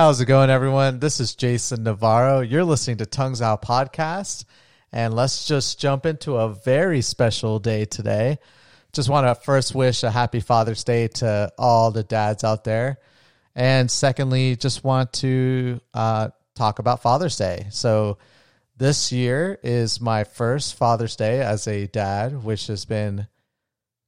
How's it going, everyone? This is Jason Navarro. You're listening to Tongues Out Podcast, and let's just jump into a very special day today. Just want to first wish a happy Father's Day to all the dads out there. And secondly, just want to uh, talk about Father's Day. So, this year is my first Father's Day as a dad, which has been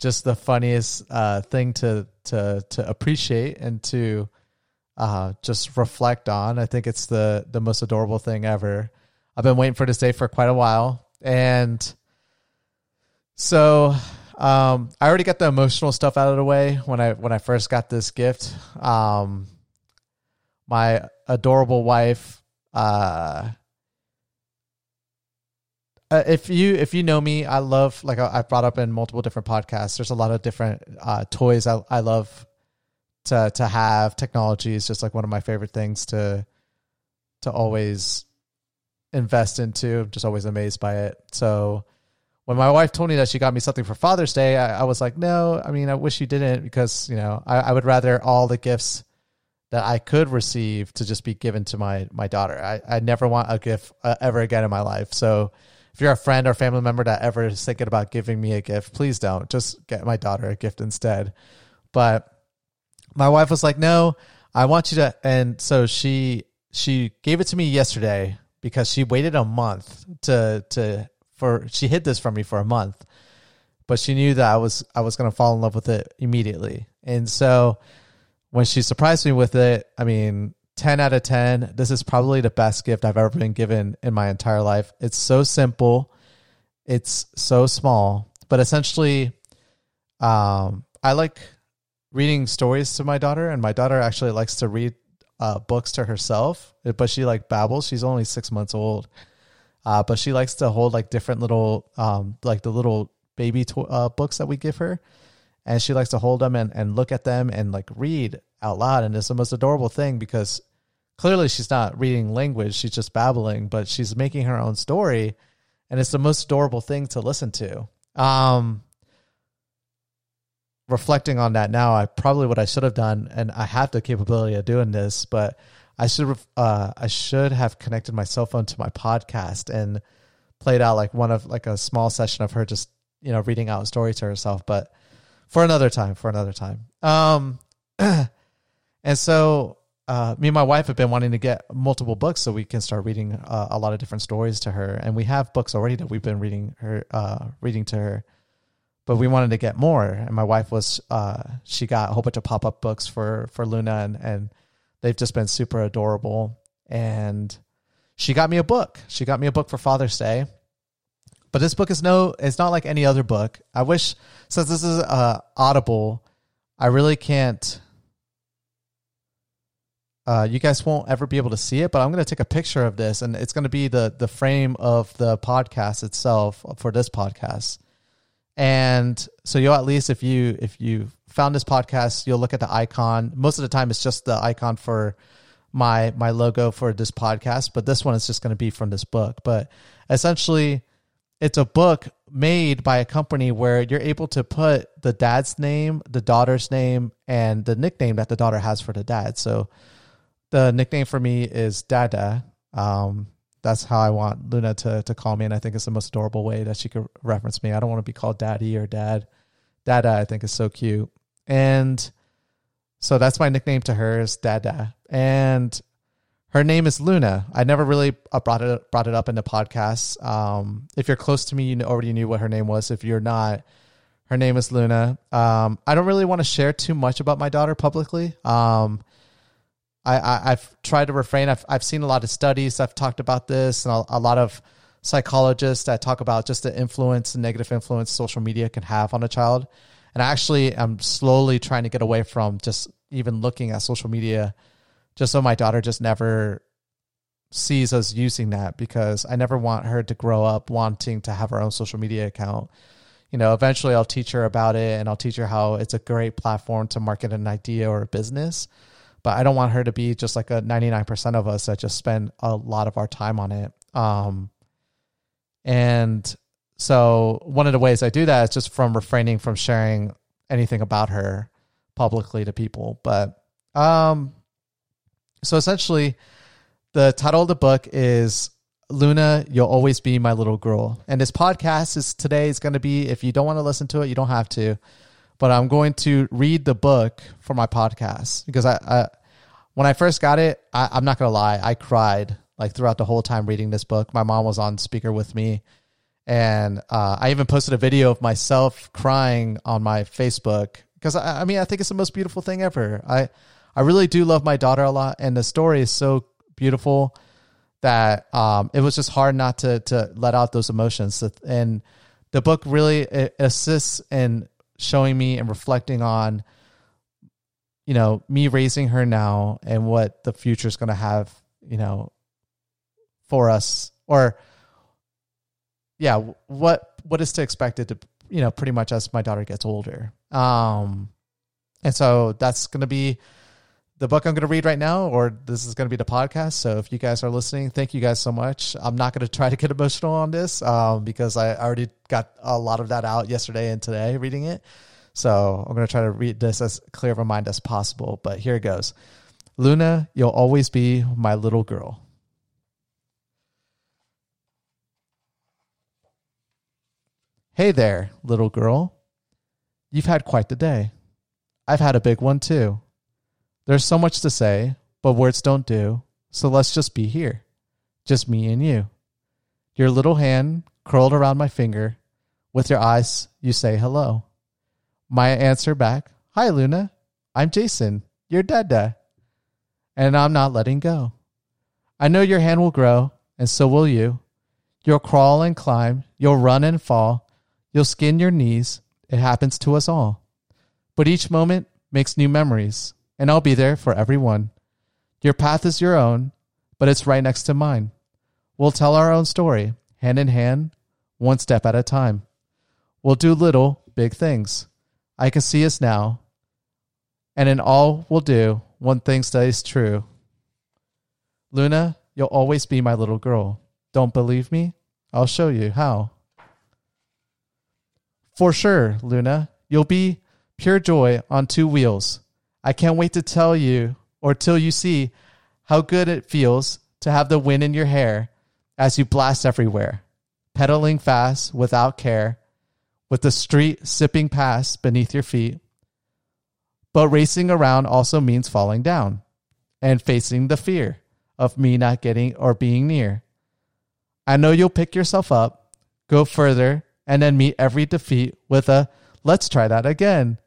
just the funniest uh, thing to to to appreciate and to uh, just reflect on. I think it's the the most adorable thing ever. I've been waiting for this day for quite a while, and so um, I already got the emotional stuff out of the way when I when I first got this gift. Um, my adorable wife. Uh, uh, if you if you know me, I love like I, have brought up in multiple different podcasts. There's a lot of different uh, toys I, I love to to have. Technology is just like one of my favorite things to to always invest into. I'm just always amazed by it. So when my wife told me that she got me something for Father's Day, I, I was like, no, I mean, I wish you didn't because you know I, I would rather all the gifts that I could receive to just be given to my my daughter. I, I never want a gift uh, ever again in my life. So if you're a friend or family member that ever is thinking about giving me a gift, please don't. Just get my daughter a gift instead. But my wife was like, "No, I want you to." And so she she gave it to me yesterday because she waited a month to to for she hid this from me for a month, but she knew that I was I was going to fall in love with it immediately. And so when she surprised me with it, I mean, 10 out of 10. This is probably the best gift I've ever been given in my entire life. It's so simple. It's so small, but essentially um I like reading stories to my daughter, and my daughter actually likes to read uh, books to herself, but she like babbles. She's only six months old, uh, but she likes to hold like different little, um, like the little baby to- uh, books that we give her, and she likes to hold them and, and look at them and like read out loud. And it's the most adorable thing because clearly she's not reading language; she's just babbling, but she's making her own story, and it's the most adorable thing to listen to. Um, reflecting on that now, I probably what I should have done, and I have the capability of doing this, but I should have uh, I should have connected my cell phone to my podcast and played out like one of like a small session of her just you know reading out a story to herself. But for another time, for another time. Um, and so uh, me and my wife have been wanting to get multiple books so we can start reading uh, a lot of different stories to her, and we have books already that we've been reading her uh, reading to her but we wanted to get more. And my wife was, uh, she got a whole bunch of pop up books for for Luna, and and they've just been super adorable. And she got me a book. She got me a book for Father's Day. But this book is no, it's not like any other book. I wish since this is uh, Audible, I really can't. Uh, you guys won't ever be able to see it, but I'm going to take a picture of this, and it's going to be the the frame of the podcast itself for this podcast and so you'll at least if you if you found this podcast, you'll look at the icon. Most of the time, it's just the icon for my my logo for this podcast, but this one is just going to be from this book. But essentially, it's a book made by a company where you're able to put the dad's name, the daughter's name, and the nickname that the daughter has for the dad. So the nickname for me is Dada. Um, that's how I want Luna to to call me, and I think it's the most adorable way that she could reference me. I don't want to be called Daddy or Dad. Dada, I think is so cute, and so that's my nickname to her is Dada, and her name is Luna. I never really uh, brought it brought it up in the podcast. Um, if you're close to me, you already knew what her name was. If you're not, her name is Luna. Um, I don't really want to share too much about my daughter publicly. Um, I, have tried to refrain. I've I've seen a lot of studies. I've talked about this, and a, a lot of psychologists that talk about just the influence and negative influence social media can have on a child. And actually, I actually am slowly trying to get away from just even looking at social media, just so my daughter just never sees us using that because I never want her to grow up wanting to have her own social media account. You know, eventually I'll teach her about it and I'll teach her how it's a great platform to market an idea or a business but I don't want her to be just like a 99% of us that just spend a lot of our time on it. Um, and so one of the ways I do that is just from refraining from sharing anything about her publicly to people. But um, So essentially, the title of the book is Luna, You'll Always Be My Little Girl. And this podcast is today is going to be, if you don't want to listen to it, you don't have to. But I'm going to read the book for my podcast because I, I when I first got it, I, I'm not to lie, I cried like throughout the whole time reading this book. My mom was on speaker with me. And uh, I even posted a video of myself crying on my Facebook because I, I mean, I think it's the most beautiful thing ever. I, I really do love my daughter a lot, and the story is so beautiful that um, it was just hard not to to let out those emotions. And the book really assists in showing me and reflecting on, you know, me raising her now and what the future is going to have, you know, for us, or yeah, what what is to expect it to, you know, pretty much as my daughter gets older. Um, and so that's going to be the book I'm going to read right now, or this is going to be the podcast. So if you guys are listening, thank you guys so much. I'm not going to try to get emotional on this um, because I already got a lot of that out yesterday and today reading it. So I'm going to try to read this as clear of a mind as possible. But here it goes Luna, you'll always be my little girl. Hey there, little girl. You've had quite the day. I've had a big one too. There's so much to say, but words don't do, so let's just be here. Just me and you. Your little hand curled around my finger. With your eyes, you say hello. My answer back, Hi, Luna. I'm Jason, your dada. And I'm not letting go. I know your hand will grow, and so will you. You'll crawl and climb, you'll run and fall, you'll skin your knees, it happens to us all. But each moment makes new memories, and I'll be there for everyone. Your path is your own, but it's right next to mine. We'll tell our own story, hand in hand, one step at a time. We'll do little, big things. I can see us now. And in all we'll do, one thing stays true. Luna, you'll always be my little girl. Don't believe me? I'll show you how. For sure, Luna, you'll be pure joy on two wheels. I can't wait to tell you or till you see how good it feels to have the wind in your hair as you blast everywhere, pedaling fast without care, with the street sipping past beneath your feet. But racing around also means falling down and facing the fear of me not getting or being near. I know you'll pick yourself up, go further, and then meet every defeat with a let's try that again.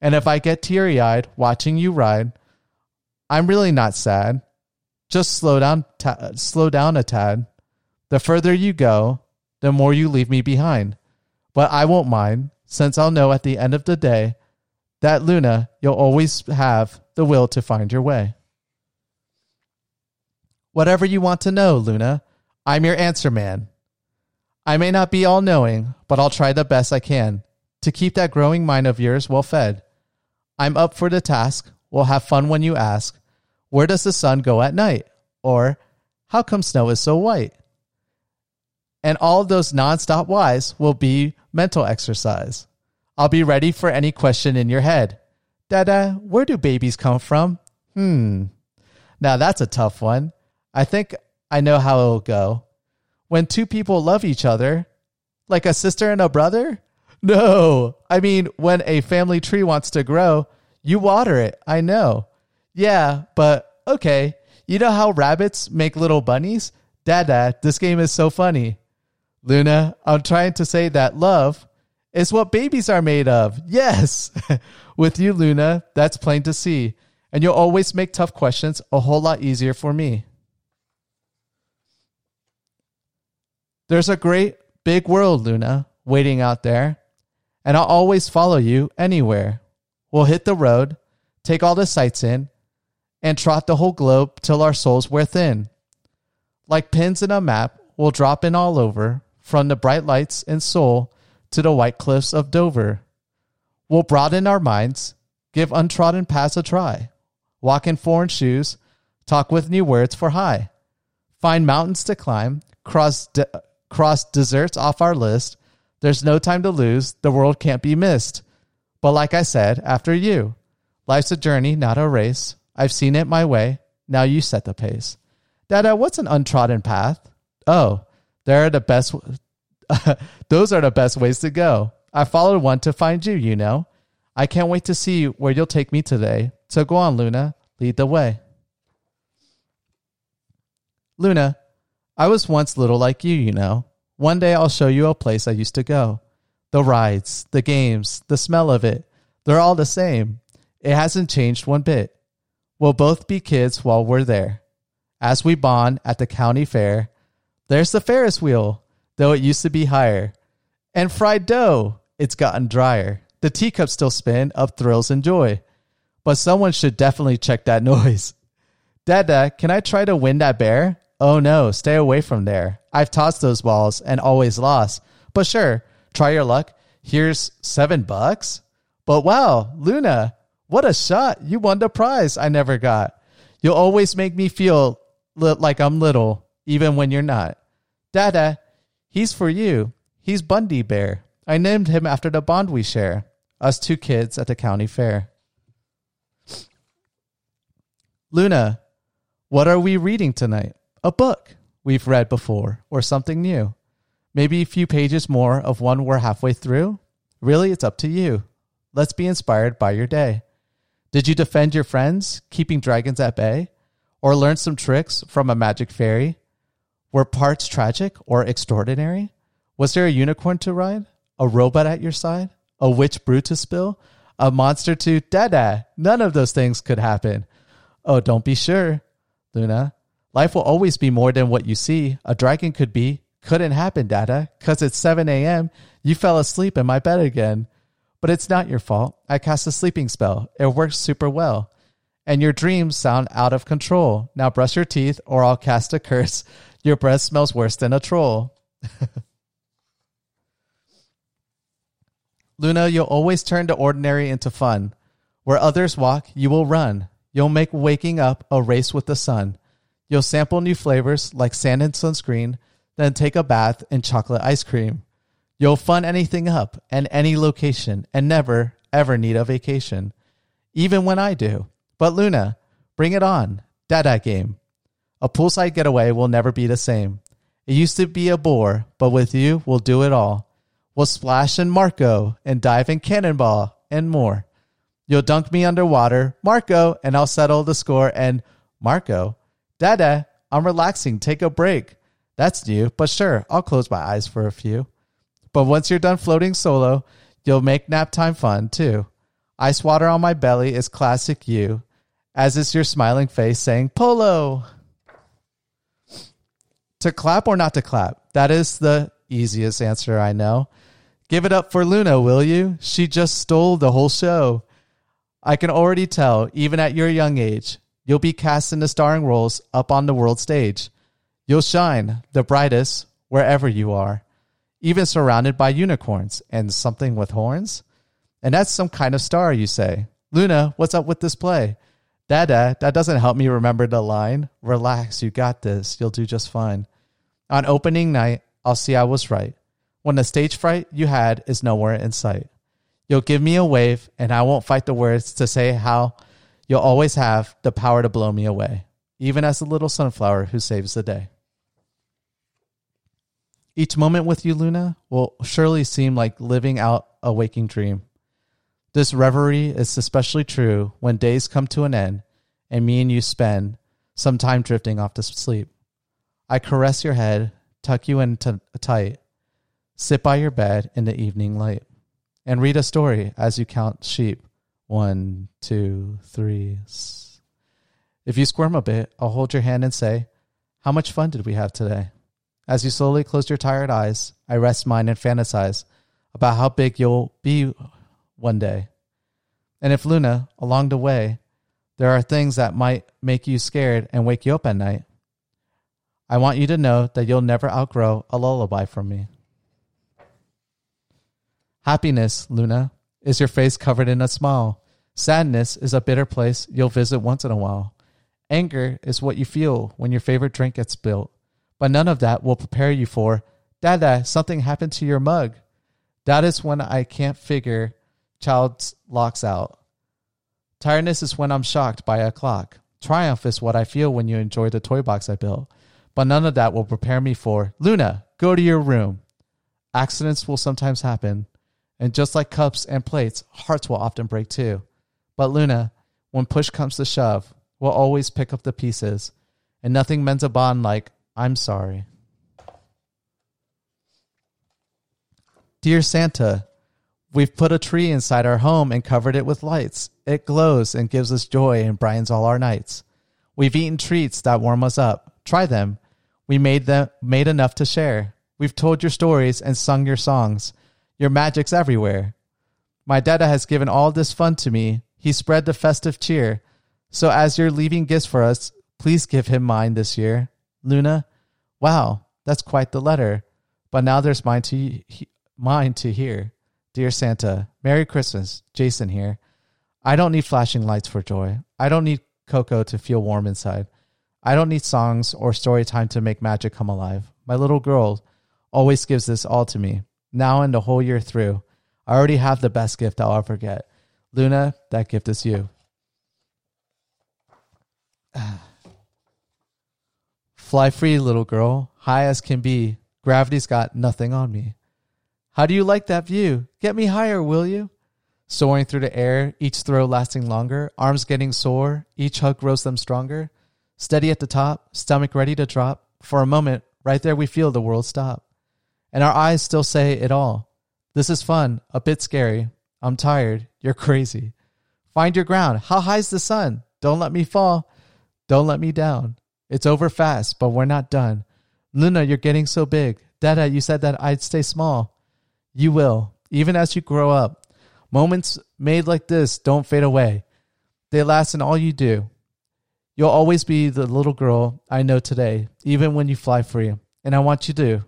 And if I get teary eyed watching you ride, I'm really not sad. Just slow down, ta- slow down a tad. The further you go, the more you leave me behind. But I won't mind, since I'll know at the end of the day that Luna, you'll always have the will to find your way. Whatever you want to know, Luna, I'm your answer man. I may not be all knowing, but I'll try the best I can to keep that growing mind of yours well fed. I'm up for the task. We'll have fun when you ask, Where does the sun go at night? Or, How come snow is so white? And all of those nonstop whys will be mental exercise. I'll be ready for any question in your head. Dada, where do babies come from? Hmm. Now that's a tough one. I think I know how it'll go when two people love each other, like a sister and a brother? No. I mean, when a family tree wants to grow, you water it. I know. Yeah, but okay. You know how rabbits make little bunnies? Dada, this game is so funny. Luna, I'm trying to say that love is what babies are made of. Yes. With you, Luna, that's plain to see. And you'll always make tough questions a whole lot easier for me. There's a great big world, Luna, waiting out there, and I'll always follow you anywhere. We'll hit the road, take all the sights in, and trot the whole globe till our souls wear thin. Like pins in a map, we'll drop in all over, from the bright lights in Seoul to the white cliffs of Dover. We'll broaden our minds, give untrodden paths a try, walk in foreign shoes, talk with new words for hi, find mountains to climb, cross de- cross desserts off our list. There's no time to lose. The world can't be missed. But like I said, after you, life's a journey, not a race. I've seen it my way. Now you set the pace. Dada, what's an untrodden path? Oh, there are the best. those are the best ways to go. I followed one to find you, you know. I can't wait to see where you'll take me today. So go on, Luna, lead the way. Luna, I was once little like you, you know. One day I'll show you a place I used to go. The rides, the games, the smell of it, they're all the same. It hasn't changed one bit. We'll both be kids while we're there. As we bond at the county fair, there's the Ferris wheel, though it used to be higher. And fried dough, it's gotten drier. The teacups still spin of thrills and joy. But someone should definitely check that noise. Dada, can I try to win that bear? Oh no, stay away from there. I've tossed those balls and always lost. But sure, try your luck. Here's seven bucks. But wow, Luna, what a shot. You won the prize I never got. You'll always make me feel li- like I'm little, even when you're not. Dada, he's for you. He's Bundy Bear. I named him after the bond we share, us two kids at the county fair. Luna, what are we reading tonight? A book we've read before, or something new. Maybe a few pages more of one we're halfway through? Really, it's up to you. Let's be inspired by your day. Did you defend your friends, keeping dragons at bay? Or learn some tricks from a magic fairy? Were parts tragic or extraordinary? Was there a unicorn to ride? A robot at your side? A witch brew to spill? A monster to dada? None of those things could happen. Oh, don't be sure, Luna. Life will always be more than what you see. A dragon could be. Couldn't happen, Dada, because it's 7 a.m. You fell asleep in my bed again. But it's not your fault. I cast a sleeping spell. It works super well. And your dreams sound out of control. Now brush your teeth or I'll cast a curse. Your breath smells worse than a troll. Luna, you'll always turn the ordinary into fun. Where others walk, you will run. You'll make waking up a race with the sun. You'll sample new flavors like sand and sunscreen, then take a bath in chocolate ice cream. You'll fun anything up and any location and never, ever need a vacation. Even when I do. But Luna, bring it on. Dada game. A poolside getaway will never be the same. It used to be a bore, but with you, we'll do it all. We'll splash in Marco and dive in Cannonball and more. You'll dunk me underwater, Marco, and I'll settle the score. And Marco, Dada, I'm relaxing. Take a break. That's new, but sure, I'll close my eyes for a few. But once you're done floating solo, you'll make nap time fun too. Ice water on my belly is classic you, as is your smiling face saying polo. To clap or not to clap? That is the easiest answer I know. Give it up for Luna, will you? She just stole the whole show. I can already tell, even at your young age, you'll be cast in the starring roles up on the world stage. You'll shine the brightest wherever you are, even surrounded by unicorns and something with horns. And that's some kind of star, you say. Luna, what's up with this play? Dada, that doesn't help me remember the line. Relax, you got this. You'll do just fine. On opening night, I'll see I was right. When the stage fright you had is nowhere in sight. You'll give me a wave, and I won't fight the words to say how you'll always have the power to blow me away, even as the little sunflower who saves the day. Each moment with you, Luna, will surely seem like living out a waking dream. This reverie is especially true when days come to an end and me and you spend some time drifting off to sleep. I caress your head, tuck you in t- tight, sit by your bed in the evening light and read a story as you count sheep. One, two, three. If you squirm a bit, I'll hold your hand and say, How much fun did we have today? As you slowly close your tired eyes, I rest mine and fantasize about how big you'll be one day. And if Luna, along the way, there are things that might make you scared and wake you up at night, I want you to know that you'll never outgrow a lullaby from me. Happiness, Luna, is your face covered in a smile. Sadness is a bitter place you'll visit once in a while. Anger is what you feel when your favorite drink gets spilled. But none of that will prepare you for, Dada, something happened to your mug. That is when I can't figure child locks out. Tiredness is when I'm shocked by a clock. Triumph is what I feel when you enjoy the toy box I built. But none of that will prepare me for Luna, go to your room. Accidents will sometimes happen. And just like cups and plates, hearts will often break too. But Luna, when push comes to shove, will always pick up the pieces. And nothing mends a bond like, I'm sorry. Dear Santa, we've put a tree inside our home and covered it with lights. It glows and gives us joy and brightens all our nights. We've eaten treats that warm us up. Try them. We made them made enough to share. We've told your stories and sung your songs. Your magic's everywhere. My dada has given all this fun to me. He spread the festive cheer. So as you're leaving gifts for us, please give him mine this year. Luna, wow, that's quite the letter. But now there's mine to mine to hear. Dear Santa, Merry Christmas. Jason here. I don't need flashing lights for joy. I don't need cocoa to feel warm inside. I don't need songs or story time to make magic come alive. My little girl always gives this all to me. Now and the whole year through, I already have the best gift I'll ever get. Luna, that gift is you. Fly free, little girl, high as can be. Gravity's got nothing on me. How do you like that view? Get me higher, will you? Soaring through the air, each throw lasting longer, arms getting sore, each hug grows them stronger. Steady at the top, stomach ready to drop. For a moment, right there we feel the world stop. And our eyes still say it all. This is fun, a bit scary. I'm tired, you're crazy. Find your ground. How high's the sun? Don't let me fall. Don't let me down. It's over fast, but we're not done. Luna, you're getting so big. Dada, you said that I'd stay small. You will, even as you grow up. Moments made like this don't fade away. They last in all you do. You'll always be the little girl I know today, even when you fly free. And I want you to.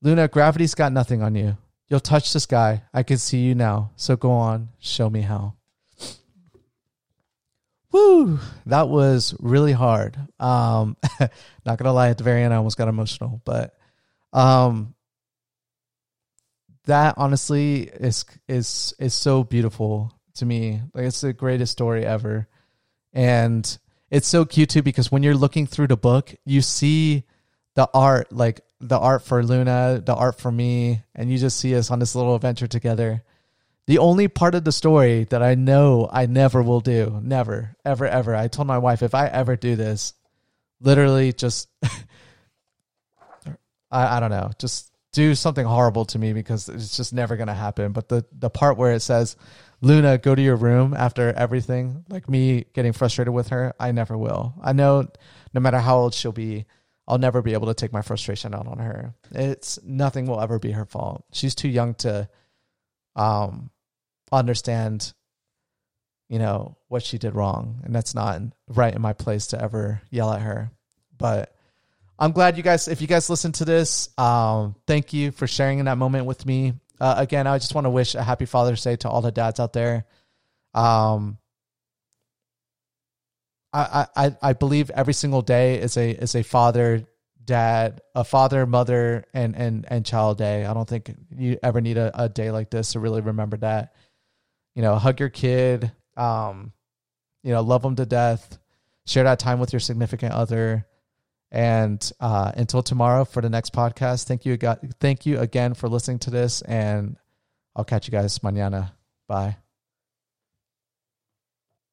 Luna, gravity's got nothing on you. You'll touch the sky. I can see you now. So go on, show me how. Woo! That was really hard. Um, not gonna lie, at the very end, I almost got emotional, but um, that honestly is is is so beautiful to me. Like it's the greatest story ever, and it's so cute too because when you're looking through the book, you see the art, like the art for Luna, the art for me, and you just see us on this little adventure together. The only part of the story that I know I never will do, never, ever, ever. I told my wife if I ever do this, literally just, I, I don't know, just do something horrible to me because it's just never going to happen. But the, the part where it says, Luna, go to your room after everything, like me getting frustrated with her, I never will. I know no matter how old she'll be, I'll never be able to take my frustration out on her. It's nothing will ever be her fault. She's too young to um understand you know what she did wrong and that's not right in my place to ever yell at her. But I'm glad you guys, if you guys listen to this, um, thank you for sharing in that moment with me. Uh, again, I just want to wish a happy Father's Day to all the dads out there. Um, I, I, I believe every single day is a is a father dad a father mother and and and child day i don't think you ever need a, a day like this to really remember that you know hug your kid um you know love them to death share that time with your significant other and uh, until tomorrow for the next podcast, thank you, thank you again for listening to this, and I'll catch you guys mañana. Bye.